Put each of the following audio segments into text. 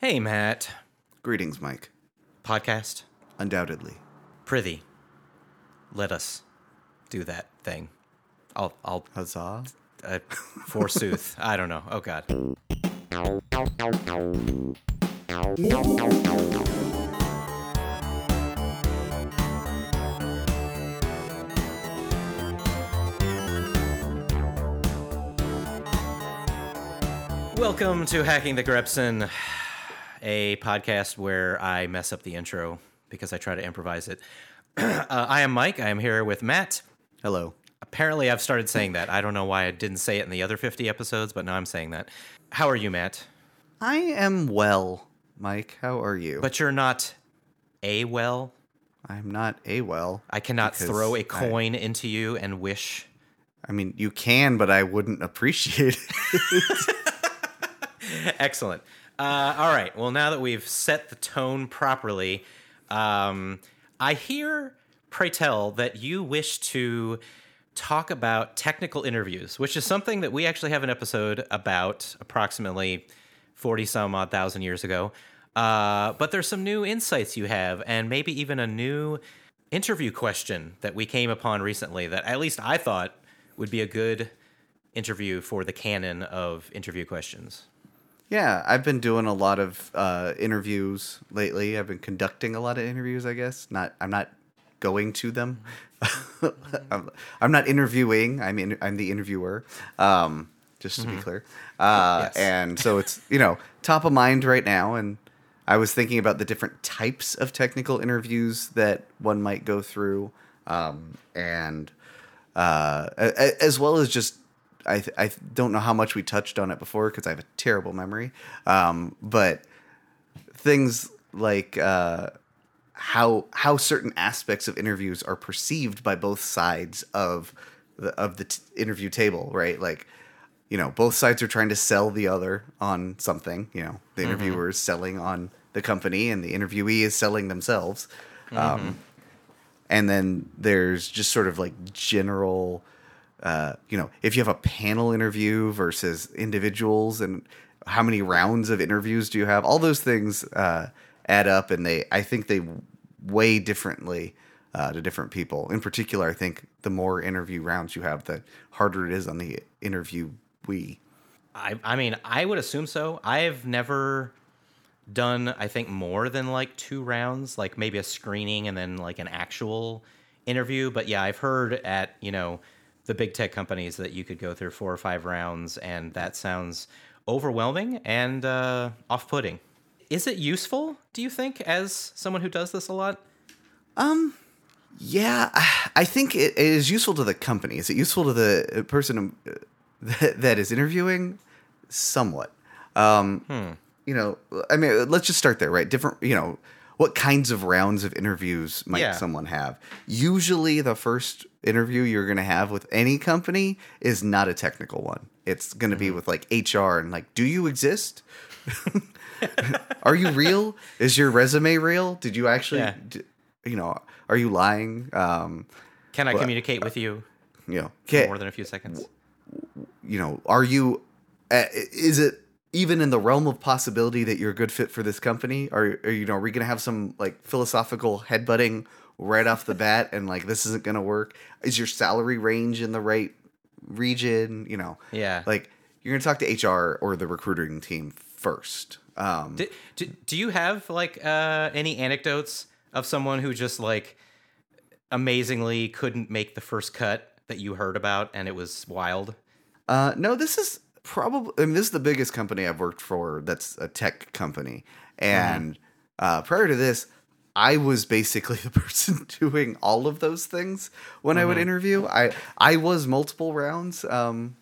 Hey, Matt. Greetings, Mike. Podcast? Undoubtedly. Prithee. Let us do that thing. I'll, I'll, Huzzah. uh, forsooth. I don't know. Oh, God. Welcome to Hacking the Grepson, a podcast where I mess up the intro because I try to improvise it. uh, I am Mike. I am here with Matt. Hello. Apparently, I've started saying that. I don't know why I didn't say it in the other 50 episodes, but now I'm saying that. How are you, Matt? I am well, Mike. How are you? But you're not a well. I'm not a well. I cannot throw a coin into you and wish. I mean, you can, but I wouldn't appreciate it. Excellent. Uh, all right. Well, now that we've set the tone properly, um, I hear, pray tell, that you wish to talk about technical interviews, which is something that we actually have an episode about approximately 40 some odd thousand years ago. Uh, but there's some new insights you have, and maybe even a new interview question that we came upon recently that at least I thought would be a good interview for the canon of interview questions. Yeah, I've been doing a lot of uh, interviews lately. I've been conducting a lot of interviews, I guess. Not, I'm not going to them. I'm, I'm not interviewing. I'm in, I'm the interviewer. Um, just to be clear. Uh, Yes. And so it's you know top of mind right now, and I was thinking about the different types of technical interviews that one might go through, um, and uh, as well as just I th- I don't know how much we touched on it before because I have a terrible memory, um, but things like uh, how how certain aspects of interviews are perceived by both sides of the of the t- interview table, right? Like, you know, both sides are trying to sell the other on something. You know, the interviewer is selling on the company, and the interviewee is selling themselves. Um, and then there's just sort of like general uh, you know, if you have a panel interview versus individuals and how many rounds of interviews do you have, all those things uh, add up and they, I think they weigh differently uh, to different people. In particular, I think the more interview rounds you have, the harder it is on the interviewee. I, I mean, I would assume so. I've never done, I think, more than like two rounds, like maybe a screening and then like an actual interview. But yeah, I've heard at, you know, the big tech companies that you could go through four or five rounds, and that sounds overwhelming and uh, off putting. Is it useful, do you think, as someone who does this a lot? Um, Yeah, I think it it is useful to the company. Is it useful to the person uh, that, that is interviewing? Somewhat. Um, You know, I mean, let's just start there, right? Different, you know, what kinds of rounds of interviews might Yeah. someone have? Usually, the first interview you're going to have with any company is not a technical one. It's going to be with like HR and like, do you exist? are you real? Is your resume real? Did you actually, Yeah. d- you know, are you lying? Um, Can I Well, communicate with you you know, for more than a few seconds? you know, are you? Uh, is it even in the realm of possibility that you're a good fit for this company? Or, or you know, are we gonna have some like philosophical headbutting right off the bat, and like this isn't gonna work? Is your salary range in the right region? You know, Yeah. like you're gonna talk to HR or the recruiting team first. Um, Do, do, do you have like uh, any anecdotes of someone who just like amazingly couldn't make the first cut that you heard about and it was wild? Uh, no, this is probably. I mean, this is the biggest company I've worked for. That's a tech company, and uh, prior to this, I was basically the person doing all of those things when I would interview. I I was multiple rounds. Um,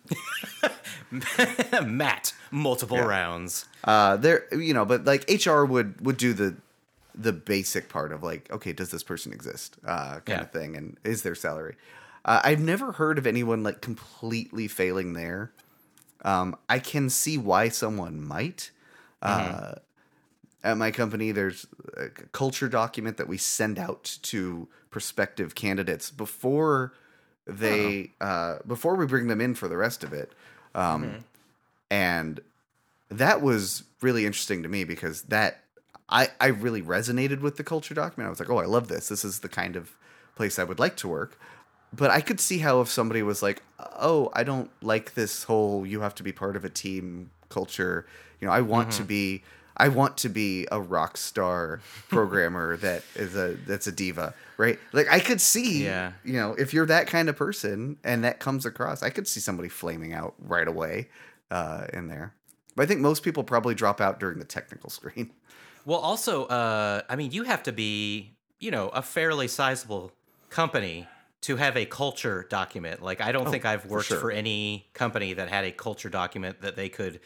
Matt, multiple rounds. uh, there, you know, but like HR would would do the the basic part of like, okay, does this person exist, uh, kind Yeah. of thing, and is their salary? Uh, I've never heard of anyone like completely failing there. Um, I can see why someone might. Uh, at my company, there's a culture document that we send out to prospective candidates before they uh, before we bring them in for the rest of it. Um, And that was really interesting to me because that I I really resonated with the culture document. I was like, oh, I love this. This is the kind of place I would like to work. But I could see how if somebody was like, oh, I don't like this whole you have to be part of a team culture. You know, I want Mm-hmm. to be I want to be a rock star programmer that is a that's a diva, right? Like I could see, Yeah. you know, if you're that kind of person and that comes across, I could see somebody flaming out right away uh, in there. But I think most people probably drop out during the technical screen. Well, also, uh, I mean, you have to be, you know, a fairly sizable company to have a culture document. Like, I don't think I've worked sure. for any company that had a culture document that they could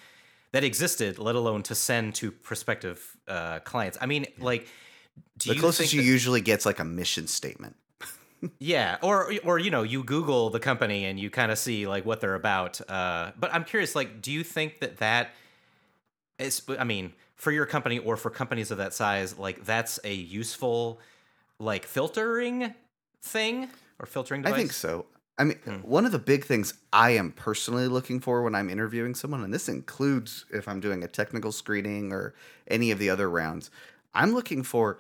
that existed, let alone to send to prospective uh, clients. I mean, like, do The you closest you that- usually gets like a mission statement. Yeah, or or you know, you Google the company and you kind of see like what they're about. Uh, but I'm curious, like, do you think that that is? I mean, for your company or for companies of that size, like that's a useful like filtering thing or filtering device? I think so. I mean, one of the big things I am personally looking for when I'm interviewing someone, and this includes if I'm doing a technical screening or any of the other rounds, I'm looking for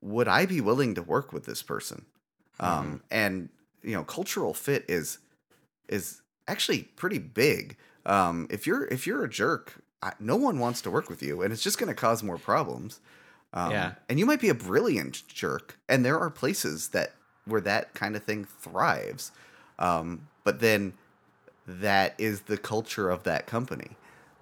would I be willing to work with this person? Um, and you know, cultural fit is is actually pretty big. Um, if you're if you're a jerk, I, no one wants to work with you, and it's just going to cause more problems. Um, Yeah. and you might be a brilliant jerk, and there are places that where that kind of thing thrives. Um, but then that is the culture of that company.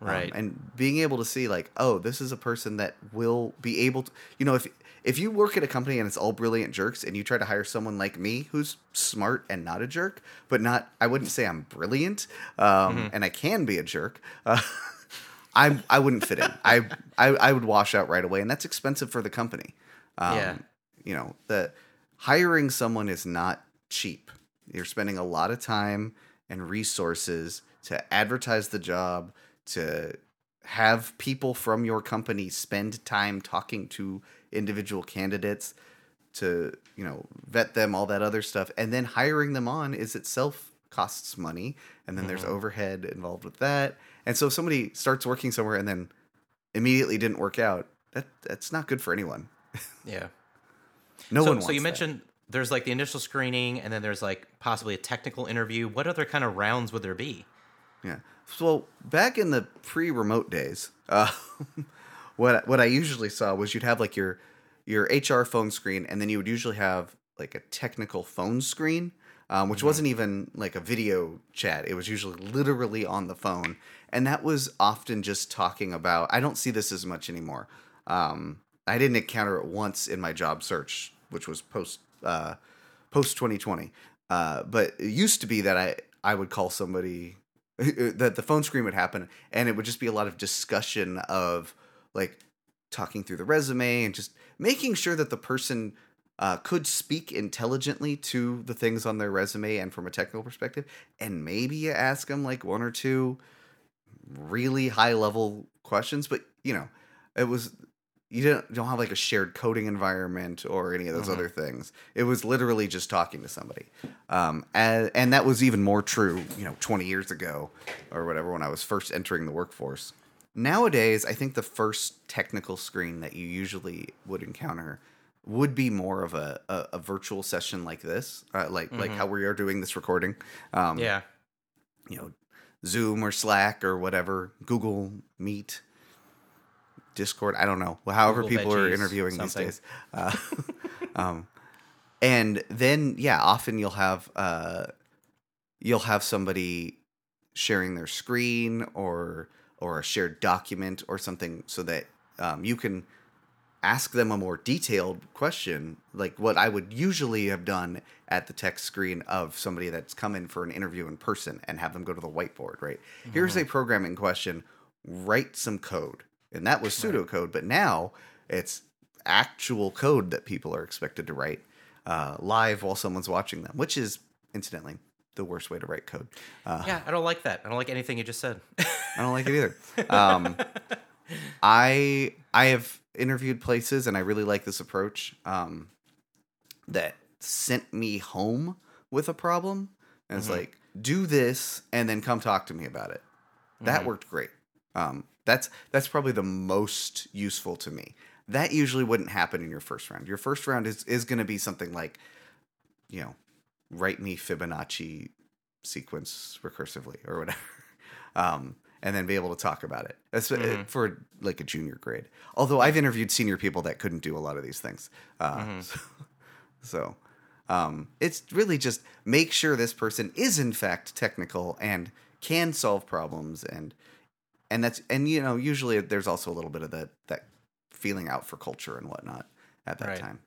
Um, Right. and being able to see like, oh, this is a person that will be able to, you know, if if you work at a company and it's all brilliant jerks, and you try to hire someone like me who's smart and not a jerk, but not, I wouldn't say I'm brilliant, um, and I can be a jerk. Uh, I I wouldn't fit in. I, I I would wash out right away, and that's expensive for the company. Um, Yeah. You know, the hiring someone is not cheap. You're spending a lot of time and resources to advertise the job, to have people from your company spend time talking to individual candidates, to you know vet them, all that other stuff, and then hiring them on is itself costs money, and then there's mm-hmm. overhead involved with that. And so if somebody starts working somewhere and then immediately didn't work out, that that's not good for anyone. Yeah. No so, one so you that. mentioned there's like the initial screening, and then there's like possibly a technical interview. What other kind of rounds would there be? Yeah. So back in the pre-remote days, uh, what what I usually saw was you'd have like your your HR phone screen, and then you would usually have like a technical phone screen, um, which wasn't even like a video chat. It was usually literally on the phone, and that was often just talking about. I don't see this as much anymore. Um, I didn't encounter it once in my job search, which was post uh, post 2020. Uh, but it used to be that I I would call somebody that the phone screen would happen and it would just be a lot of discussion of like talking through the resume and just making sure that the person uh, could speak intelligently to the things on their resume and from a technical perspective and maybe you ask them like one or two really high level questions but you know it was you don't don't have like a shared coding environment or any of those other things. It was literally just talking to somebody, um, and and that was even more true, you know, twenty years ago or whatever when I was first entering the workforce. Nowadays, I think the first technical screen that you usually would encounter would be more of a, a, a virtual session like this, uh, like like how we are doing this recording. Um, Yeah. you know, Zoom or Slack or whatever, Google Meet, Discord. I don't know. Well, however Google people are interviewing something. these days. Uh, um, and then yeah, often you'll have uh, you'll have somebody sharing their screen or or a shared document or something so that um, you can ask them a more detailed question like what i would usually have done at the text screen of somebody that's come in for an interview in person and have them go to the whiteboard right here's a programming question write some code and that was pseudocode but now it's actual code that people are expected to write uh, live while someone's watching them which is incidentally the worst way to write code uh, Yeah, I don't like that. I don't like anything you just said. I don't like it either. Um, I I have interviewed places, and I really like this approach. Um, that sent me home with a problem, and it's like, do this, and then come talk to me about it. That worked great. Um, That's that's probably the most useful to me. That usually wouldn't happen in your first round. Your first round is is going to be something like, you know, write me Fibonacci sequence recursively or whatever. Um, and then be able to talk about it That's, uh, Mm-hmm. for like a junior grade. Although I've interviewed senior people that couldn't do a lot of these things. Uh, Mm-hmm. so so um, it's really just make sure this person is in fact technical and can solve problems and and that's and you know usually there's also a little bit of that that feeling out for culture and whatnot at that Right. time.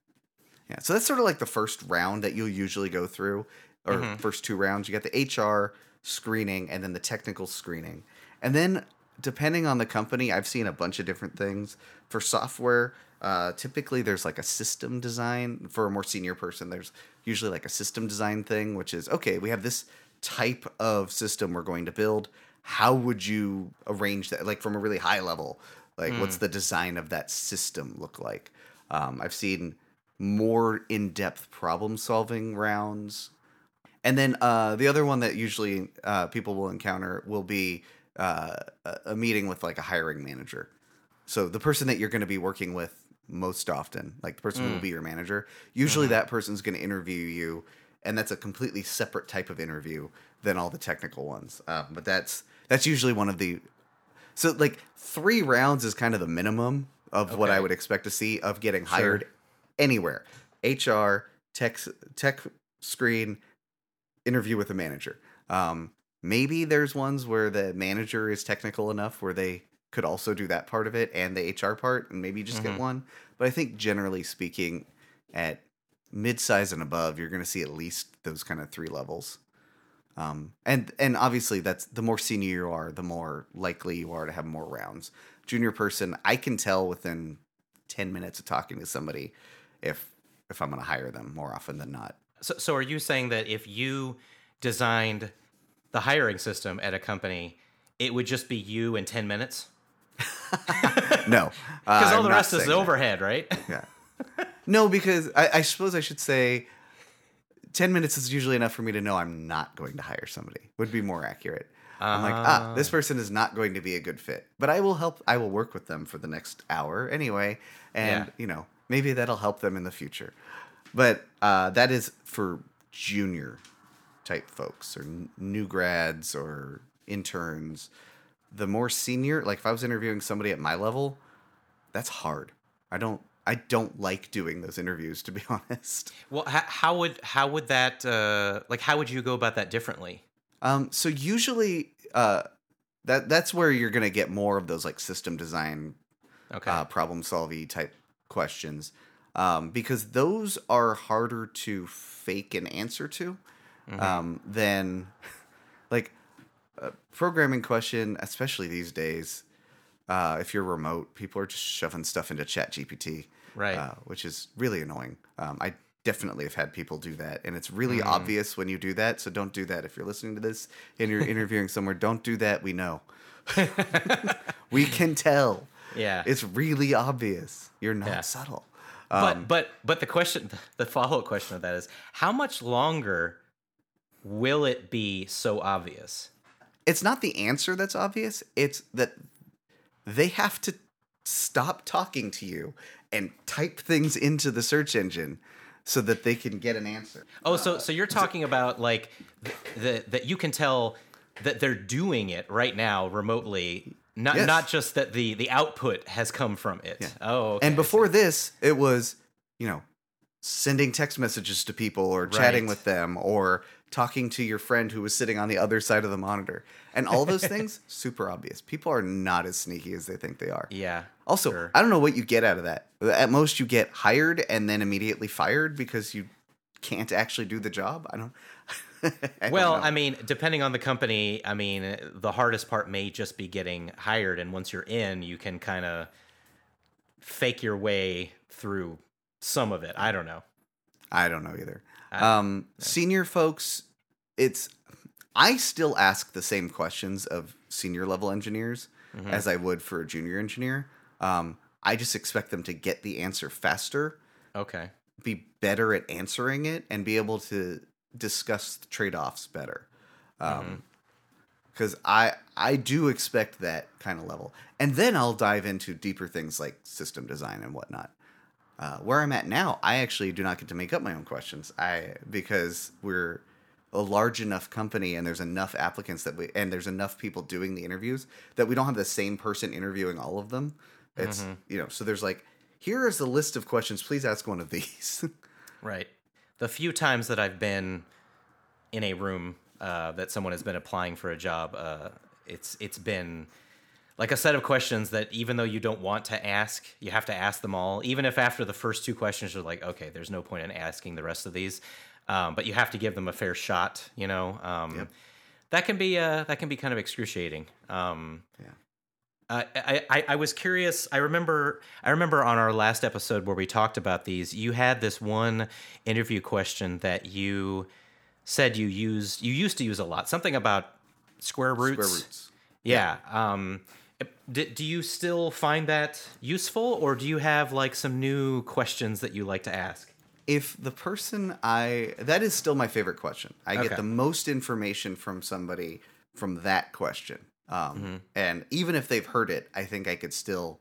Yeah, so that's sort of like the first round that you'll usually go through, or Mhm. first two rounds. You got the HR screening and then the technical screening, and then depending on the company, I've seen a bunch of different things for software. Uh, typically, there's like a system design for a more senior person. There's usually like a system design thing, which is okay. We have this type of system we're going to build. How would you arrange that? Like from a really high level, like what's the design of that system look like? Um, I've seen more in-depth problem solving rounds and then uh, the other one that usually uh, people will encounter will be uh, a a meeting with like a hiring manager. So the person that you're going to be working with most often, like the person who will be your manager, usually that person's going to interview you, and that's a completely separate type of interview than all the technical ones. Um, but that's that's usually one of the so like three rounds is kind of the minimum of what I would expect to see of getting hired anywhere. HR, tech, tech screen, interview with a manager. Um, maybe there's ones where the manager is technical enough where they could also do that part of it and the HR part, and maybe just Mhm. get one. But I think generally speaking, at mid-size and above, you're going to see at least those kind of three levels. Um, and and obviously that's the more senior you are, the more likely you are to have more rounds. Junior person, I can tell within ten minutes of talking to somebody if if I'm going to hire them more often than not. So, so are you saying that if you designed the hiring system at a company, it would just be you in 10 minutes? No, Because uh, all the rest is saying that. overhead, right? Yeah. No, because I, I suppose I should say ten minutes is usually enough for me to know I'm not going to hire somebody. Would be more accurate. I'm like, ah, this person is not going to be a good fit, but I will help. I will work with them for the next hour anyway, and Yeah. you know maybe that'll help them in the future. But uh, that is for junior type folks or n- new grads or interns. The more senior, like if I was interviewing somebody at my level, that's hard. I don't I don't like doing those interviews to be honest. Well, how, how would how would that uh, like how would you go about that differently? Um, so usually, uh, that that's where you're gonna get more of those like system design, Okay. uh, problem solving type questions, um, because those are harder to fake an answer to, um, than like a programming question, especially these days. Uh, if you're remote, people are just shoving stuff into Chat GPT, Right. Uh, which is really annoying. Um, I definitely have had people do that, and it's really Mm. obvious when you do that. So don't do that. If you're listening to this and you're interviewing somewhere, don't do that. We know. we can tell. yeah. It's really obvious. You're not Yeah. subtle. but Um, but but the question, the follow up question of that is, how much longer will it be so obvious? it's not the answer that's obvious. It's that they have to stop talking to you and type things into the search engine so that they can get an answer. Oh, so so you're talking about like th- the that you can tell that they're doing it right now remotely, not Yes. not just that the the output has come from it. Yeah. Oh, okay, and before this, it was, you know, sending text messages to people or chatting Right. with them or talking to your friend who was sitting on the other side of the monitor. And all those things, super obvious. People are not as sneaky as they think they are. yeah. Also, sure. I don't know what you get out of that. At most, you get hired and then immediately fired because you can't actually do the job. I don't. I don't well. I mean, depending on the company, I mean, the hardest part may just be getting hired, and once you're in, you can kind of fake your way through some of it. I don't know. I don't know either. Um, Senior folks, it's. I still ask the same questions of senior level engineers Mm-hmm. as I would for a junior engineer. Um, I just expect them to get the answer faster, Okay. be better at answering it, and be able to discuss the trade offs better. Mm-hmm. because I I do expect that kind of level, and then I'll dive into deeper things like system design and whatnot. Uh, where I'm at now, I actually do not get to make up my own questions. I because we're a large enough company and there's enough applicants that we and there's enough people doing the interviews that we don't have the same person interviewing all of them. It's you know so there's like here is the list of questions. Please ask one of these. Right. The few times that I've been in a room uh, that someone has been applying for a job, uh, it's it's been like a set of questions that even though you don't want to ask, you have to ask them all. Even if after the first two questions you're like, okay, there's no point in asking the rest of these, um, but you have to give them a fair shot. You know, um, that can be uh, that can be kind of excruciating. Um, Yeah. uh, I, I I was curious. I remember I remember on our last episode where we talked about these. You had this one interview question that you said you used. You used to use a lot. Something about square roots. Square roots. Yeah. Um, do, do you still find that useful, or do you have like some new questions that you like to ask? if the person I that is still my favorite question. I Okay. get the most information from somebody from that question. Um, Mm-hmm. And even if they've heard it, I think I could still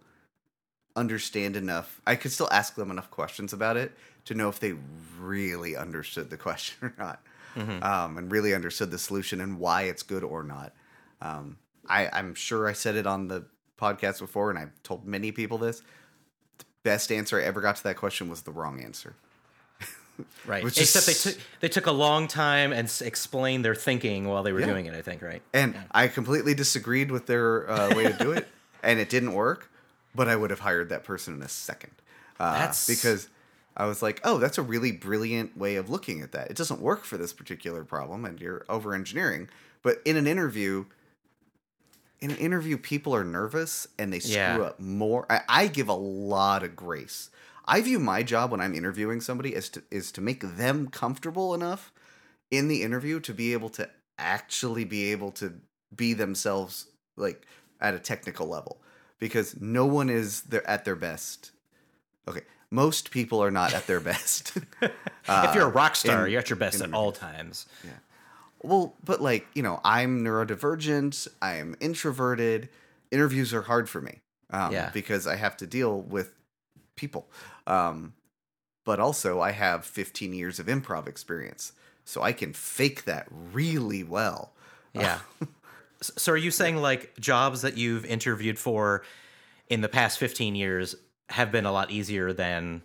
understand enough. I could still ask them enough questions about it to know if they really understood the question or not, Mm-hmm. um, and really understood the solution and why it's good or not. Um, I, I'm sure I said it on the podcast before, and I've told many people this. The best answer I ever got to that question was the wrong answer. Right. Except they took they took a long time and s- explained their thinking while they were Yeah. doing it. I think. Right. And I completely disagreed with their uh, way to do it, and it didn't work. But I would have hired that person in a second. Uh, That's- because I was like, oh, that's a really brilliant way of looking at that. It doesn't work for this particular problem, and you're over engineering. But in an interview, in an interview, people are nervous and they screw Yeah. up more. I, I give a lot of grace. I view my job when I'm interviewing somebody as to, is to make them comfortable enough in the interview to be able to actually be able to be themselves like at a technical level because no one is there at their best. Okay, most people are not at their best. if you're a rock star, Uh, in- you're at your best at all times. Well, but like, you know, I'm neurodivergent, I'm introverted. Interviews are hard for me. Um, Yeah. because I have to deal with people. Um, but also I have 15 years of improv experience. So I can fake that really well. Yeah. So are you saying like jobs that you've interviewed for in the past 15 years have been a lot easier than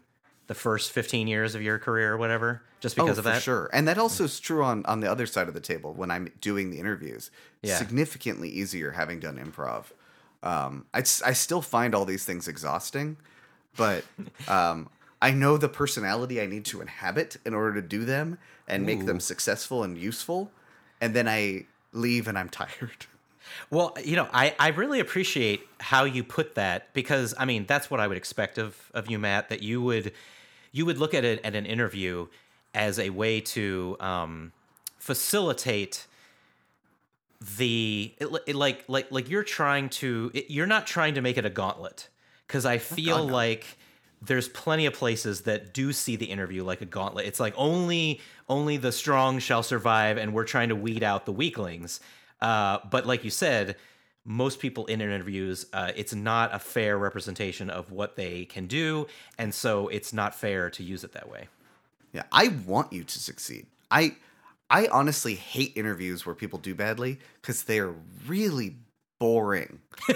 the first 15 years of your career or whatever just because oh, of for that? sure. And that also is true on on the other side of the table when I'm doing the interviews. Yeah. Significantly easier having done improv. Um, I, I still find all these things exhausting, but um, I know the personality I need to inhabit in order to do them and make them successful and useful. And then I leave and I'm tired. Well, you know, I, I really appreciate how you put that because I mean that's what I would expect of of you, Matt. That you would you would look at it at an interview as a way to um, facilitate the it, it, like like like you're trying to it, you're not trying to make it a gauntlet because I feel like there's plenty of places that do see the interview like a gauntlet. It's like only only the strong shall survive, and we're trying to weed out the weaklings. Uh, but like you said, most people in interviews, uh, it's not a fair representation of what they can do, and so it's not fair to use it that way. Yeah, I want you to succeed. I I honestly hate interviews where people do badly because they're really boring.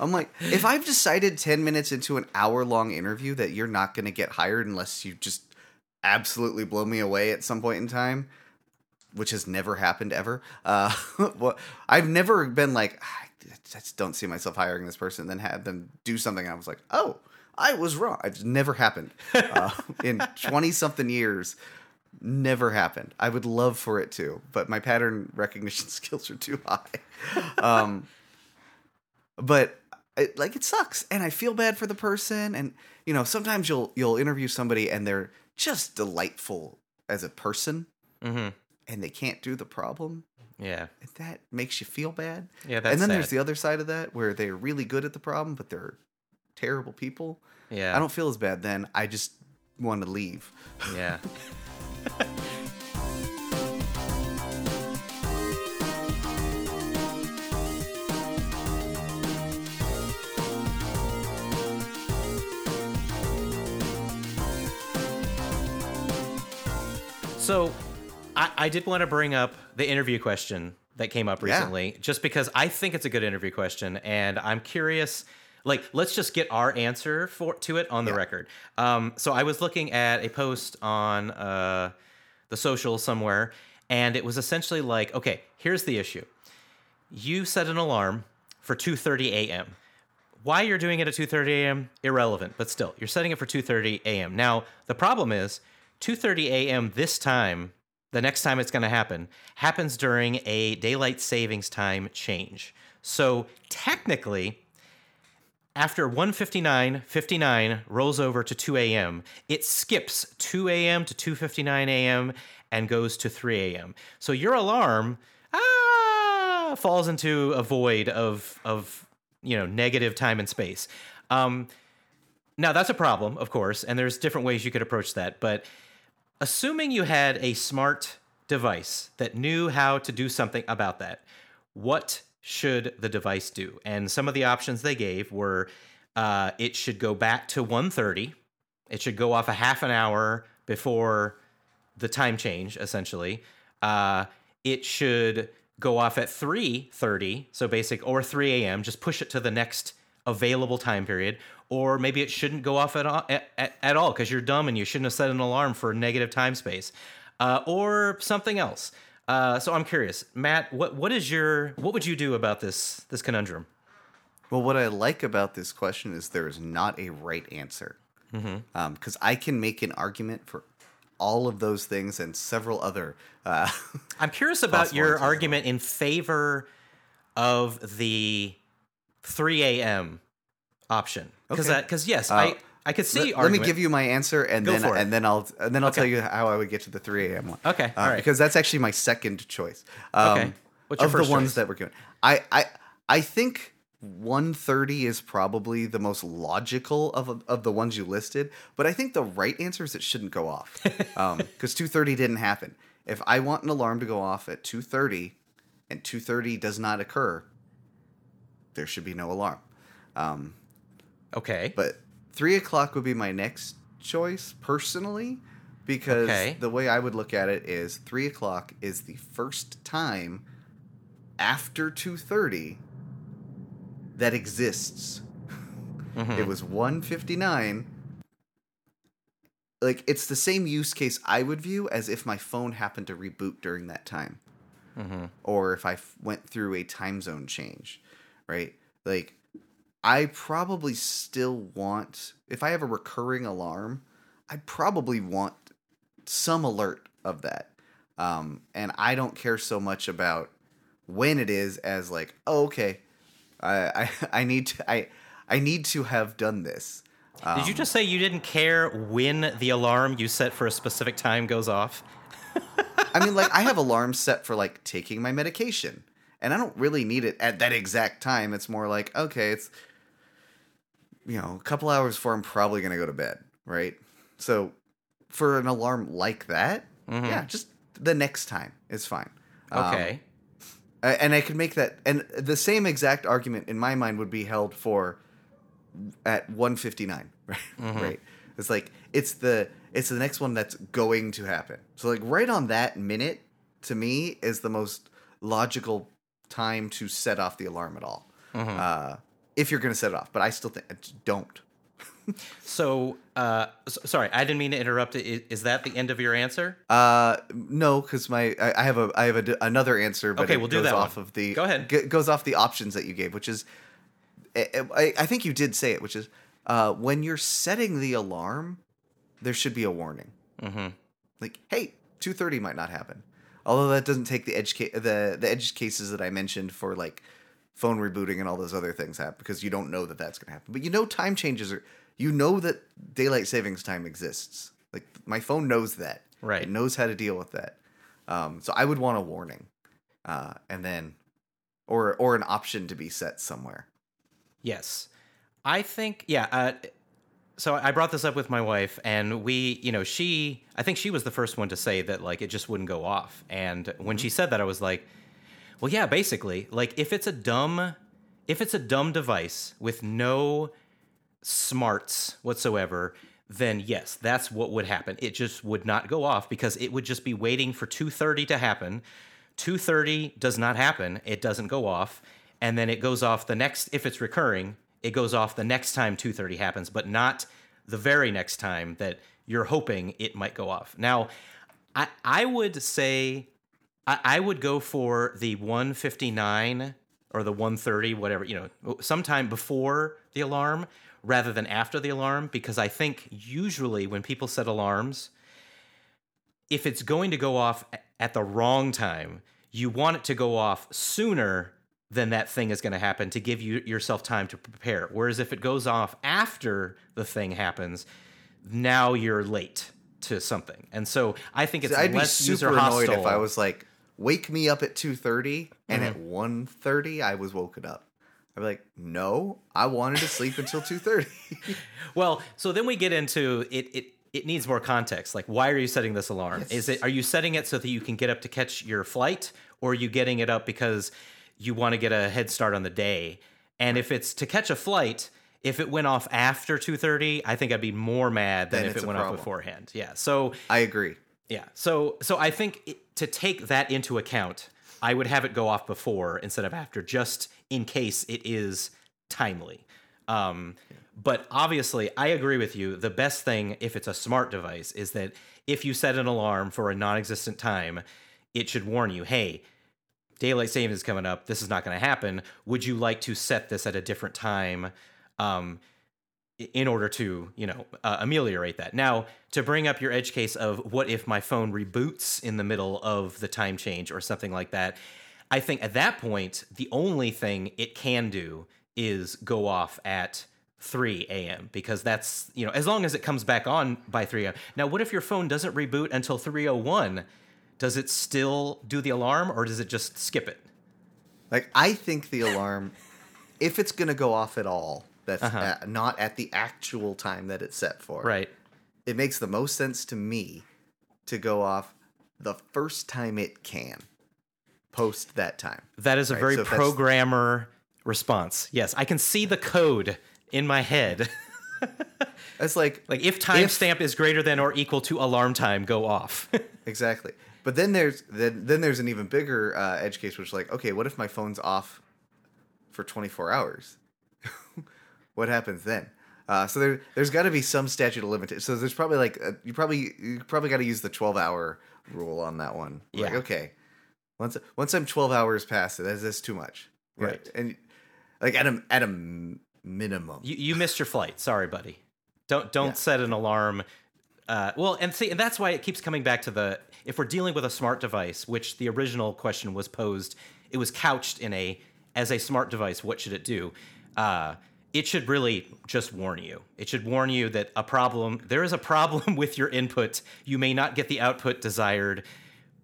I'm like, if I've decided 10 minutes into an hour long interview that you're not going to get hired unless you just absolutely blow me away at some point in time, which has never happened ever. Uh, well, I've never been like, "Ah, I just don't see myself hiring this person, then had them do something. And I was like, oh, I was wrong. It's never happened uh, in 20 something years. Never happened. I would love for it to, but my pattern recognition skills are too high. Um, but it, like it sucks, and I feel bad for the person. And you know, sometimes you'll you'll interview somebody and they're just delightful as a person, Mm-hmm and they can't do the problem. Yeah. That makes you feel bad. Yeah, that's And then sad. there's the other side of that where they're really good at the problem, but they're terrible people. Yeah. I don't feel as bad then. I just want to leave. Yeah. so I, I did want to bring up the interview question that came up Yeah. recently, just because I think it's a good interview question, and I'm curious. Like, let's just get our answer for to it on the Yeah. record. Um, so I was looking at a post on uh, the social somewhere, and it was essentially like, okay, here's the issue. You set an alarm for 2:30 a.m. Why you're doing it at 2:30 a.m. irrelevant, but still, you're setting it for 2:30 a.m. Now, the problem is 2:30 a.m. this time, the next time it's going to happen, happens during a daylight savings time change. So, technically, after 159 59 rolls over to 2 a.m it skips 2 a.m to 2.59 a.m and goes to 3 a.m so your alarm ah, falls into a void of of you know negative time and space um, now that's a problem of course and there's different ways you could approach that but assuming you had a smart device that knew how to do something about that, what should the device do? And some of the options they gave were uh, it should go back to 1.30. It should go off a half an hour before the time change, essentially. Uh, it should go off at 3.30, so basic, or 3 a.m. Just push it to the next available time period. Or maybe it shouldn't go off at all, at, at, all because you're dumb and you shouldn't have set an alarm for a negative time space. Uh, or something else. Uh, so I'm curious, Matt. What what is your what would you do about this this conundrum? Well, what I like about this question is there is not a right answer. Because I can make an argument for all of those things and several other. Uh, I'm curious about your answers as well. argument in favor of the 3 a.m. option. Because Okay. because yes, Uh, I I could see. let, let me give you my answer, and Go then it. and then I'll and then I'll Okay. tell you how I would get to the 3 a.m. one. Okay, Uh, all right. because that's actually my second choice. Um, Okay. What's of the ones choice? that we're given, I I I think 130 is probably the most logical of of the ones you listed, but I think the right answer is it shouldn't go off because 230 didn't happen. If I want an alarm to go off at 230 and 230 does not occur, there should be no alarm. Um, Okay. but three o'clock would be my next choice personally, because Okay. the way I would look at it is three o'clock is the first time after two thirty that exists. Mhm. It was one fifty nine. Like it's the same use case I would view as if my phone happened to reboot during that time Mhm. or if I f- went through a time zone change, right? Like, I probably still want, if I have a recurring alarm, I probably want some alert of that. Um, and I don't care so much about when it is as like, oh, okay, I, I, I need to, I, I need to have done this. Did you just say you didn't care when the alarm you set for a specific time goes off? I mean, like I have alarms set for like taking my medication, and I don't really need it at that exact time. It's more like okay, it's you know a couple hours before I'm probably gonna go to bed, right? So for an alarm like that, yeah, just the next time is fine. Um, Okay. a- and I could make that, and the same exact argument in my mind would be held for at 159, right? Right. It's like it's the it's the next one that's going to happen. So like right on that minute, to me, is the most logical time to set off the alarm at all. Uh, if you're gonna set it off, but I still think don't. So, uh, s- sorry, I didn't mean to interrupt. Is, is that the end of your answer? Uh, no, because my I, I have a I have a another answer, but Okay, it we'll do goes that off one. of the Go ahead. g- goes off the options that you gave, which is I, I, I think you did say it, which is uh, when you're setting the alarm, there should be a warning, Mm-hmm. like hey, two thirty might not happen. Although that doesn't take the edge ca- the the edge cases that I mentioned for like phone rebooting and all those other things happen because you don't know that that's going to happen. But you know time changes are you know that daylight savings time exists. Like my phone knows that. Right. It knows how to deal with that. Um, so I would want a warning, uh, and then, or or an option to be set somewhere. Yes. I think, yeah. Uh, so I brought this up with my wife, and we, you know, she, I think she was the first one to say that, like, it just wouldn't go off. And when she mm-hmm. said that, I was like, well, yeah, basically, like, if it's a dumb, if it's a dumb device with no smarts whatsoever, then yes, that's what would happen. It just would not go off because it would just be waiting for 2:30 to happen. 2:30 does not happen. It doesn't go off, and then it goes off the next if it's recurring, it goes off the next time 2:30 happens, but not the very next time that you're hoping it might go off. Now, I I would say I, I would go for the 159 or the 130, whatever, you know, sometime before the alarm rather than after the alarm, because I think usually when people set alarms, if it's going to go off at the wrong time, you want it to go off sooner than that thing is going to happen to give you yourself time to prepare. Whereas if it goes off after the thing happens, now you're late to something. And so I think it's I'd be super user annoyed hostile. if I was like, wake me up at 2.30 and Mm-hmm. at 1.30 I was woken up. I'd be like, no, I wanted to sleep until 2.30. Well, so then we get into it. It it needs more context. Like, why are you setting this alarm? Is it are you setting it so that you can get up to catch your flight, or are you getting it up because you want to get a head start on the day? And if it's to catch a flight, if it went off after two thirty, I think I'd be more mad than Then if it went off beforehand. Yeah. So I agree. yeah. So so I think it, to take that into account, I would have it go off before instead of after, just in case it is timely. Um, But obviously, I agree with you. The best thing, if it's a smart device, is that if you set an alarm for a non-existent time, it should warn you, "Hey, daylight savings is coming up. This is not going to happen. Would you like to set this at a different time?" Um, in order to you know uh, ameliorate that now to bring up your edge case of what if my phone reboots in the middle of the time change or something like that i think at that point the only thing it can do is go off at 3 a.m because that's you know as long as it comes back on by 3 a.m now what if your phone doesn't reboot until 301 does it still do the alarm or does it just skip it Like I think the alarm, if it's gonna go off at all, that's Uh-huh. at- not at the actual time that it's set for. right It makes the most sense to me to go off the first time it can, post that time. That is a Right, very so programmer response. Yes, I can see the code in my head. It's like like if timestamp is greater than or equal to alarm time, go off. exactly. But then there's then then there's an even bigger uh, edge case, which is like, okay, what if my phone's off for 24 hours? what happens then? Uh, so there, there's got to be some statute of limitations. So there's probably like uh, you probably you probably got to use the 12 hour rule on that one. Like Yeah. okay, once once I'm 12 hours past it, that's, that's too much. Know, Right. And like at a at a minimum. you, you missed your flight. Sorry, buddy. Don't don't Yeah. set an alarm. Uh, well, and see, and that's why it keeps coming back to the if we're dealing with a smart device, which the original question was posed, it was couched in a as a smart device, what should it do? Uh, it should really just warn you. It should warn you that a problem there is a problem with your input. You may not get the output desired.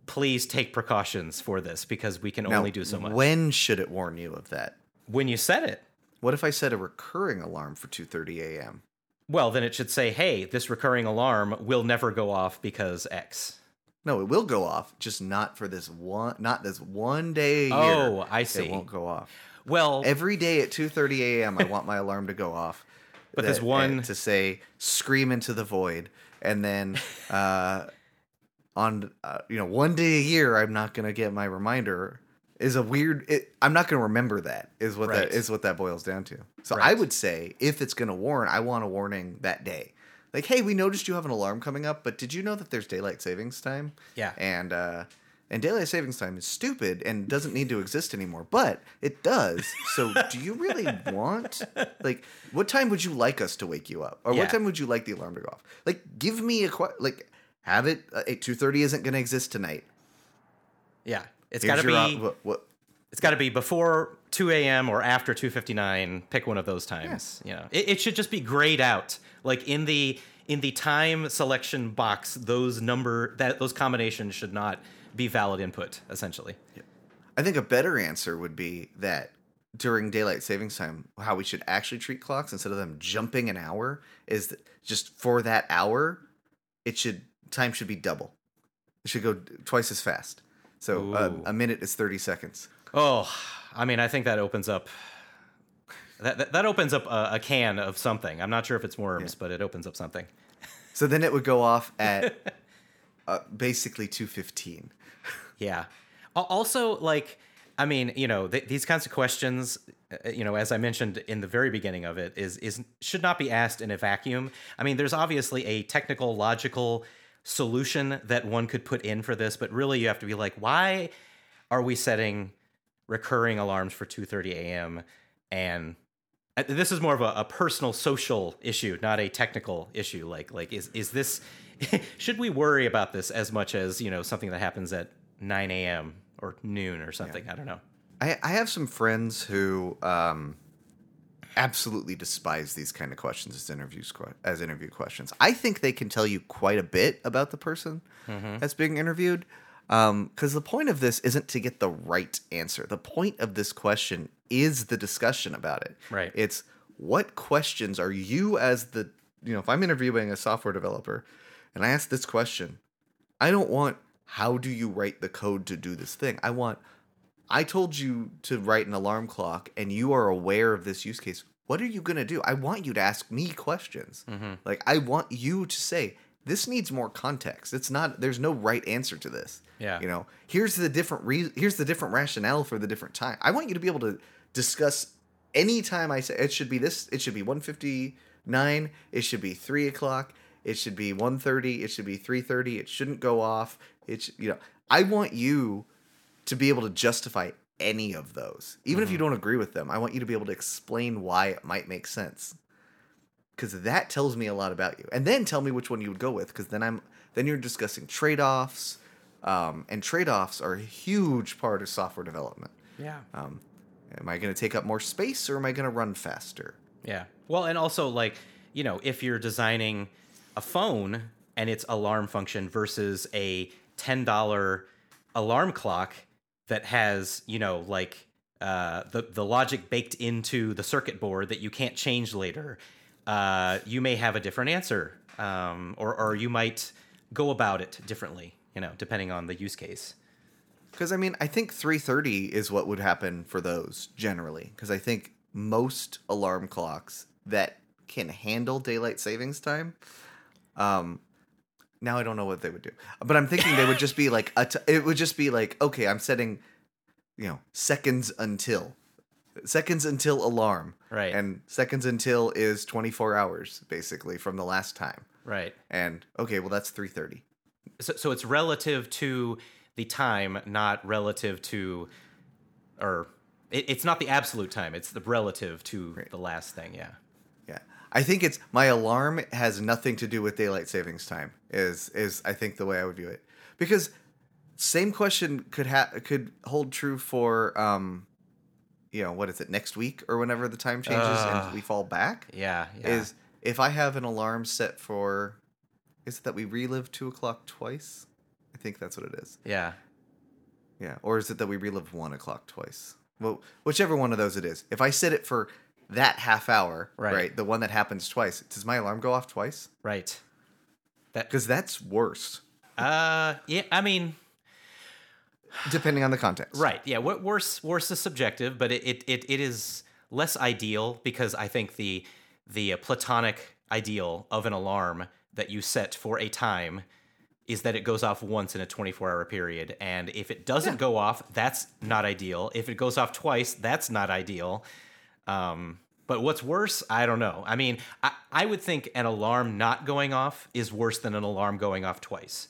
Please take precautions for this because we can Now, only do so much. When should it warn you of that? when you set it, What if I set a recurring alarm for 2:30 a.m.? Well, then it should say, hey, this recurring alarm will never go off because X. No, it will go off, just not for this one, not this one day a year. Oh, I see. It won't go off. Well, Every day at 2:30 a.m. I want my alarm to go off. But there's that- one- uh, to say "scream into the void," and then uh, on uh, you know one day a year I'm not gonna get my reminder. Is a weird. It, I'm not gonna remember that. Is what Right. that is what that boils down to. So I would say if it's gonna warn, I want a warning that day. Like, hey, we noticed you have an alarm coming up, but did you know that there's daylight savings time? Yeah. And uh, and daylight savings time is stupid and doesn't need to exist anymore, but it does. So, do you really want like what time would you like us to wake you up, or Yeah. what time would you like the alarm to go off? Like, give me a like have it uh, two thirty isn't going to exist tonight. yeah, it's got to be op- what, what it's got to be before 2 a.m. or after 2:59. Pick one of those times. You know, it, it should just be grayed out, like in the in the time selection box. Those number that those combinations should not be valid input. Essentially, I think a better answer would be that during daylight savings time, how we should actually treat clocks instead of them jumping an hour is that just for that hour, it should time should be double. It should go twice as fast. So uh, a minute is thirty seconds. Oh, I mean, I think that opens up. That, that, that opens up a, a can of something. I'm not sure if it's worms, but it opens up something. So then it would go off at uh, basically two fifteen. Yeah. Also, like, I mean, you know, th- these kinds of questions, uh, you know, as I mentioned in the very beginning of it, is is should not be asked in a vacuum. I mean, there's obviously a technical, logical solution that one could put in for this, but really, you have to be like, why are we setting recurring alarms for 2:30 a.m. and uh, this is more of a, a personal social issue not a technical issue. Like like is is this should we worry about this as much as you know something that happens at 9 a.m or noon or something? I don't know. I, I have some friends who um, absolutely despise these kind of questions as interviews as interview questions. I think they can tell you quite a bit about the person mm-hmm. that's being interviewed. Um, because the point of this isn't to get the right answer. The point of this question is the discussion about it. Right. It's what questions are you as the you know if I'm interviewing a software developer and I ask this question, I don't want how do you write the code to do this thing. I want I told you to write an alarm clock and you are aware of this use case. What are you going to do? I want you to ask me questions. Mm-hmm. Like, I want you to say, this needs more context. It's not, there's no right answer to this. Yeah. You know, here's the different, re- here's the different rationale for the different time. I want you to be able to discuss any time I say it should be this, it should be 159, it should be 3 o'clock, it should be 1.30, it should be 3.30, it shouldn't go off. It's, you know, I want you to be able to justify any of those. Even if you don't agree with them, I want you to be able to explain why it might make sense. Cuz that tells me a lot about you. And then tell me which one you would go with cuz then I'm then you're discussing trade-offs. Um, and trade-offs are a huge part of software development. yeah Um, am I going to take up more space or am I going to run faster? Yeah. Well, and also like, you know, if you're designing a phone and its alarm function versus a $10 alarm clock that has, you know, like uh, the the logic baked into the circuit board that you can't change later, uh, you may have a different answer, um, or or you might go about it differently, you know, depending on the use case. Because I mean, I think 3:30 is what would happen for those generally. Because I think most alarm clocks that can handle daylight savings time, um, now I don't know what they would do, but I'm thinking they would just be like a t- it would just be like okay, I'm setting, you know, seconds until, seconds until alarm, Right. and seconds until is 24 hours basically from the last time, Right. and okay, well that's 3:30. so, so it's relative to the time, not relative to, or it, it's not the absolute time. It's the relative to the last thing. Yeah. Yeah. I think it's my alarm has nothing to do with daylight savings time. Is is I think the way I would view it. Because same question could ha- could hold true for um you know, what is it, next week or whenever the time changes Ugh. and we fall back? Yeah. Yeah. Is if I have an alarm set for is it that we relive two o'clock twice? I think that's what it is. yeah. Yeah. Or is it that we relive one o'clock twice? Well, whichever one of those it is. If I set it for that half hour, Right. right, the one that happens twice, does my alarm go off twice? Right. That. Because that's worse, Uh. Yeah. I mean. depending on the context. Right. Yeah. What worse? Worse is subjective, but it, it it it is less ideal because I think the the uh, platonic ideal of an alarm that you set for a time is that it goes off once in a 24 hour period and if it doesn't go off that's not ideal if it goes off twice that's not ideal um, but what's worse i don't know i mean I, I would think an alarm not going off is worse than an alarm going off twice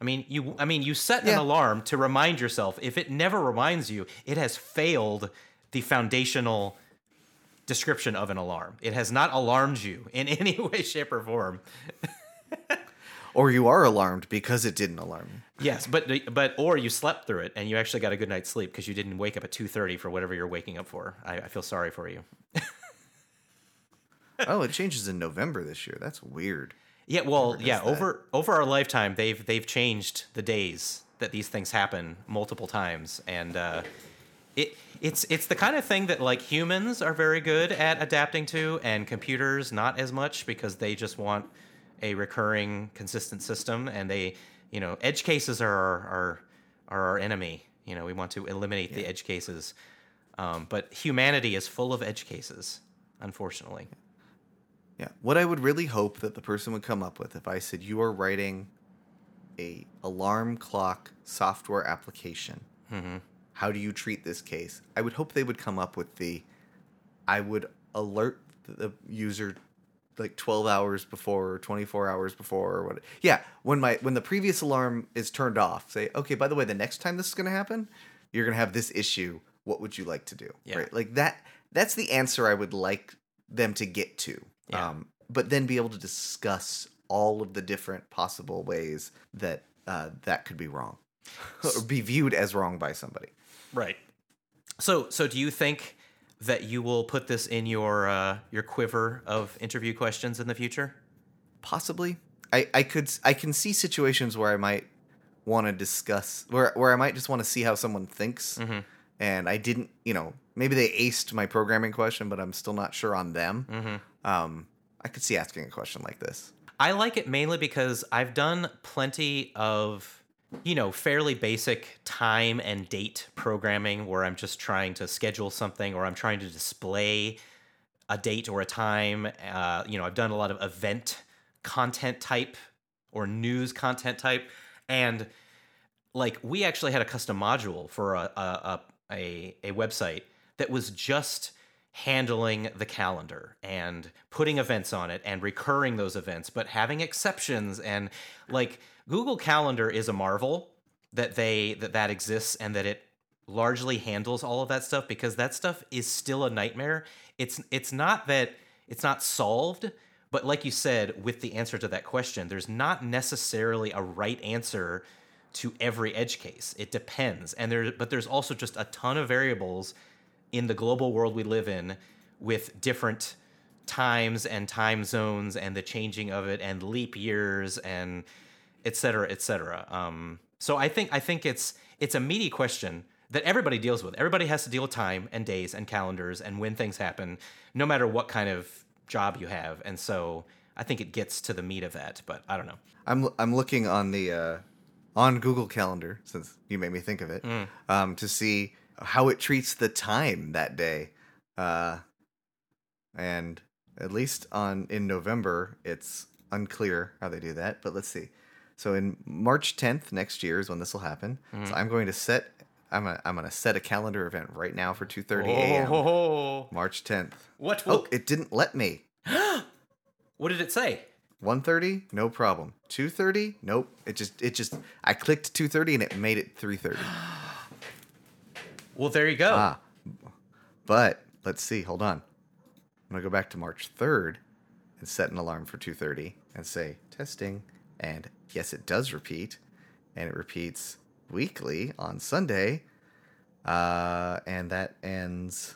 I mean, you. I mean, you set an alarm to remind yourself. If it never reminds you, it has failed the foundational description of an alarm. It has not alarmed you in any way, shape, or form. Or you are alarmed because it didn't alarm you. Yes, but but or you slept through it and you actually got a good night's sleep because you didn't wake up at two thirty for whatever you're waking up for. I, I feel sorry for you. oh, it changes in November this year. That's weird. Yeah, well, yeah. that. Over over our lifetime, they've they've changed the days that these things happen multiple times, and uh, it it's it's the kind of thing that like humans are very good at adapting to, and computers not as much because they just want a recurring, consistent system, and they you know edge cases are our, are are our enemy. You know, we want to eliminate the edge cases, um, but humanity is full of edge cases, unfortunately. Yeah. what I would really hope that the person would come up with if I said you are writing a alarm clock software application. Mhm. How do you treat this case? I would hope they would come up with the I would alert the user like 12 hours before or 24 hours before or what yeah when my when the previous alarm is turned off say okay by the way the next time this is going to happen you're going to have this issue what would you like to do Yeah. right like that that's the answer i would like them to get to Yeah. um, but then be able to discuss all of the different possible ways that uh, that could be wrong or be viewed as wrong by somebody Right. So, so do you think that you will put this in your uh, your quiver of interview questions in the future? possibly i i could i can see situations where i might want to discuss where where i might just want to see how someone thinks Mhm. and i didn't you know maybe they aced my programming question but i'm still not sure on them Mm-hmm. um i could see asking a question like this I like it mainly because I've done plenty of, you know, fairly basic time and date programming where I'm just trying to schedule something or I'm trying to display a date or a time. Uh, you know, I've done a lot of event content type or news content type. And like we actually had a custom module for a, a, a, a, a website that was just handling the calendar and putting events on it and recurring those events, but having exceptions and like Google Calendar is a marvel that they that that exists and that it largely handles all of that stuff because that stuff is still a nightmare. It's it's not that it's not solved, but like you said with the answer to that question, there's not necessarily a right answer to every edge case. It depends. And there but there's also just a ton of variables in the global world we live in with different times and time zones and the changing of it and leap years and et cetera, et cetera. Um, so I think I think it's it's a meaty question that everybody deals with. Everybody has to deal with time and days and calendars and when things happen, no matter what kind of job you have. And so I think it gets to the meat of that, but I don't know. i'm i'm looking on the uh on google calendar since you made me think of it um to see how it treats the time that day uh and at least on in November, it's unclear how they do that. But let's see. So in March 10th next year is when this will happen. So I'm going to set. I'm a, I'm going to set a calendar event right now for 2:30 a.m. Oh, March 10th. what? Oh, it didn't let me. what did it say? 1:30, no problem. 2:30, nope. It just it just I clicked 2:30 and it made it 3:30. Well, there you go. Ah, but let's see. Hold on. I'm gonna go back to March 3rd and set an alarm for 2:30 and say testing. And yes, it does repeat, and it repeats weekly on Sunday. Uh, and that ends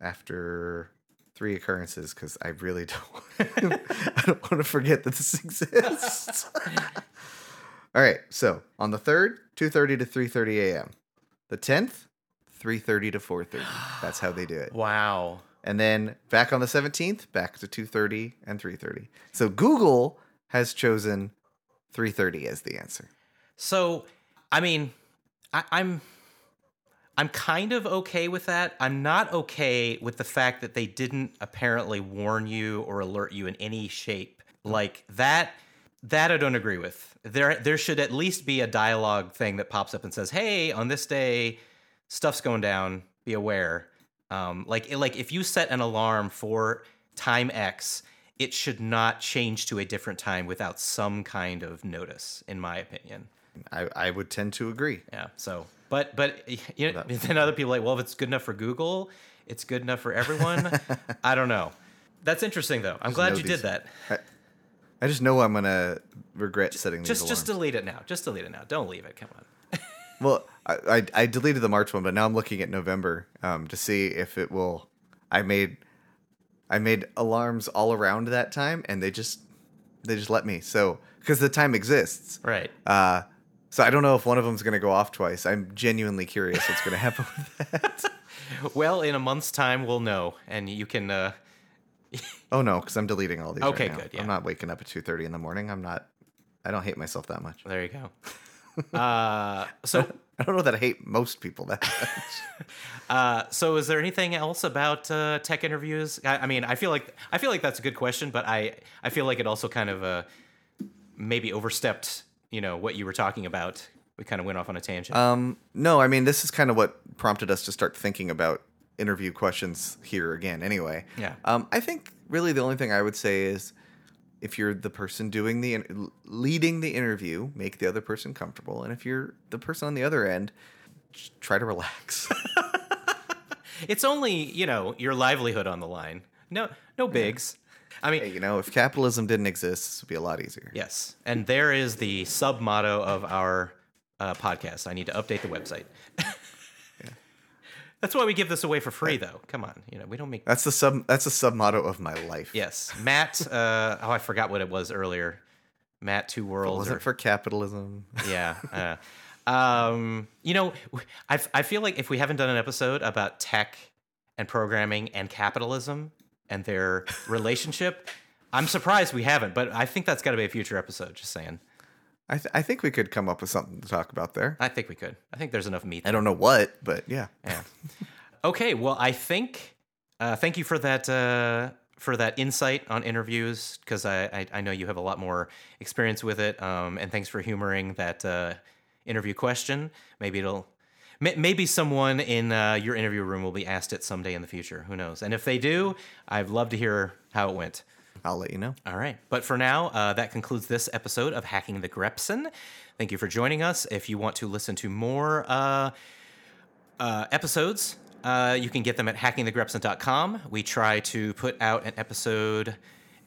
after three occurrences because I really don't. I don't want to forget that this exists. All right. So on the third, 2:30 to 3:30 a.m. The 10th, 3:30 to 4:30. That's how they do it. Wow. And then back on the 17th, back to 2:30 and 3:30. So Google has chosen 3:30 is the answer. So, I mean, I, I'm I'm kind of okay with that. I'm not okay with the fact that they didn't apparently warn you or alert you in any shape. Like that that I don't agree with. There there should at least be a dialogue thing that pops up and says, "Hey, on this day, stuff's going down. Be aware." Um, like like if you set an alarm for time X, it should not change to a different time without some kind of notice, in my opinion. I, I would tend to agree. Yeah. So, but but you know, then other people are like, well, if it's good enough for Google, it's good enough for everyone. I don't know. That's interesting though. I'm glad you these- did that. I just know I'm gonna regret setting these Just just delete it now. Just delete it now. Don't leave it. Come on. Well, I, I I deleted the March one, but now I'm looking at November um, to see if it will. I made I made alarms all around that time, and they just they just let me. So because the time exists, Right. uh, so I don't know if one of them's gonna go off twice. I'm genuinely curious what's gonna happen with that. Well, in a month's time, we'll know, and you can. Uh, Oh no, because I'm deleting all these. Okay, right now. good, yeah. I'm not waking up at 2:30 in the morning. I'm not. I don't hate myself that much. there you go. Uh, so, I don't know that I hate most people that much. uh, so is there anything else about uh, tech interviews? I, I mean, I feel like I feel like that's a good question, but I I feel like it also kind of uh, maybe overstepped. You know what you were talking about. We kind of went off on a tangent. Um, no, I mean this is kind of what prompted us to start thinking about interview questions here again. Anyway, Yeah. Um, I think really the only thing I would say is if you're the person doing the leading the interview, make the other person comfortable, and if you're the person on the other end, try to relax. it's only you know your livelihood on the line. No, no bigs. I mean, Hey, you know, if capitalism didn't exist, this would be a lot easier. Yes. And there is the sub motto of our uh, podcast. I need to update the website. That's why we give this away for free, though. Come on, you know we don't make. That's the sub. That's the sub motto of my life. Yes, Matt. Uh, oh, I forgot what it was earlier. Matt Two It Worlds. wasn't or- for capitalism. yeah. Uh, um, you know, I I feel like if we haven't done an episode about tech and programming and capitalism and their relationship, I'm surprised we haven't. But I think that's got to be a future episode. Just saying. I, th- I think we could come up with something to talk about there. I think we could. I think there's enough meat. I don't know what, but yeah. Yeah. okay. Well, I think. Uh, thank you for that. Uh, for that insight on interviews, because I, I I know you have a lot more experience with it. Um, and thanks for humoring that uh, interview question. Maybe it'll. may- Maybe someone in uh, your interview room will be asked it someday in the future. Who knows? And if they do, I'd love to hear how it went. I'll let you know. All right. But for now, uh, that concludes this episode of Hacking the Grepson. Thank you for joining us. If you want to listen to more uh, uh, episodes, uh, you can get them at hackingthegrepson.com. We try to put out an episode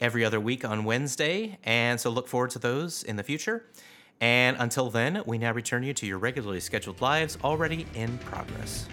every other week on Wednesday, and so look forward to those in the future. And until then, we now return you to your regularly scheduled lives already in progress.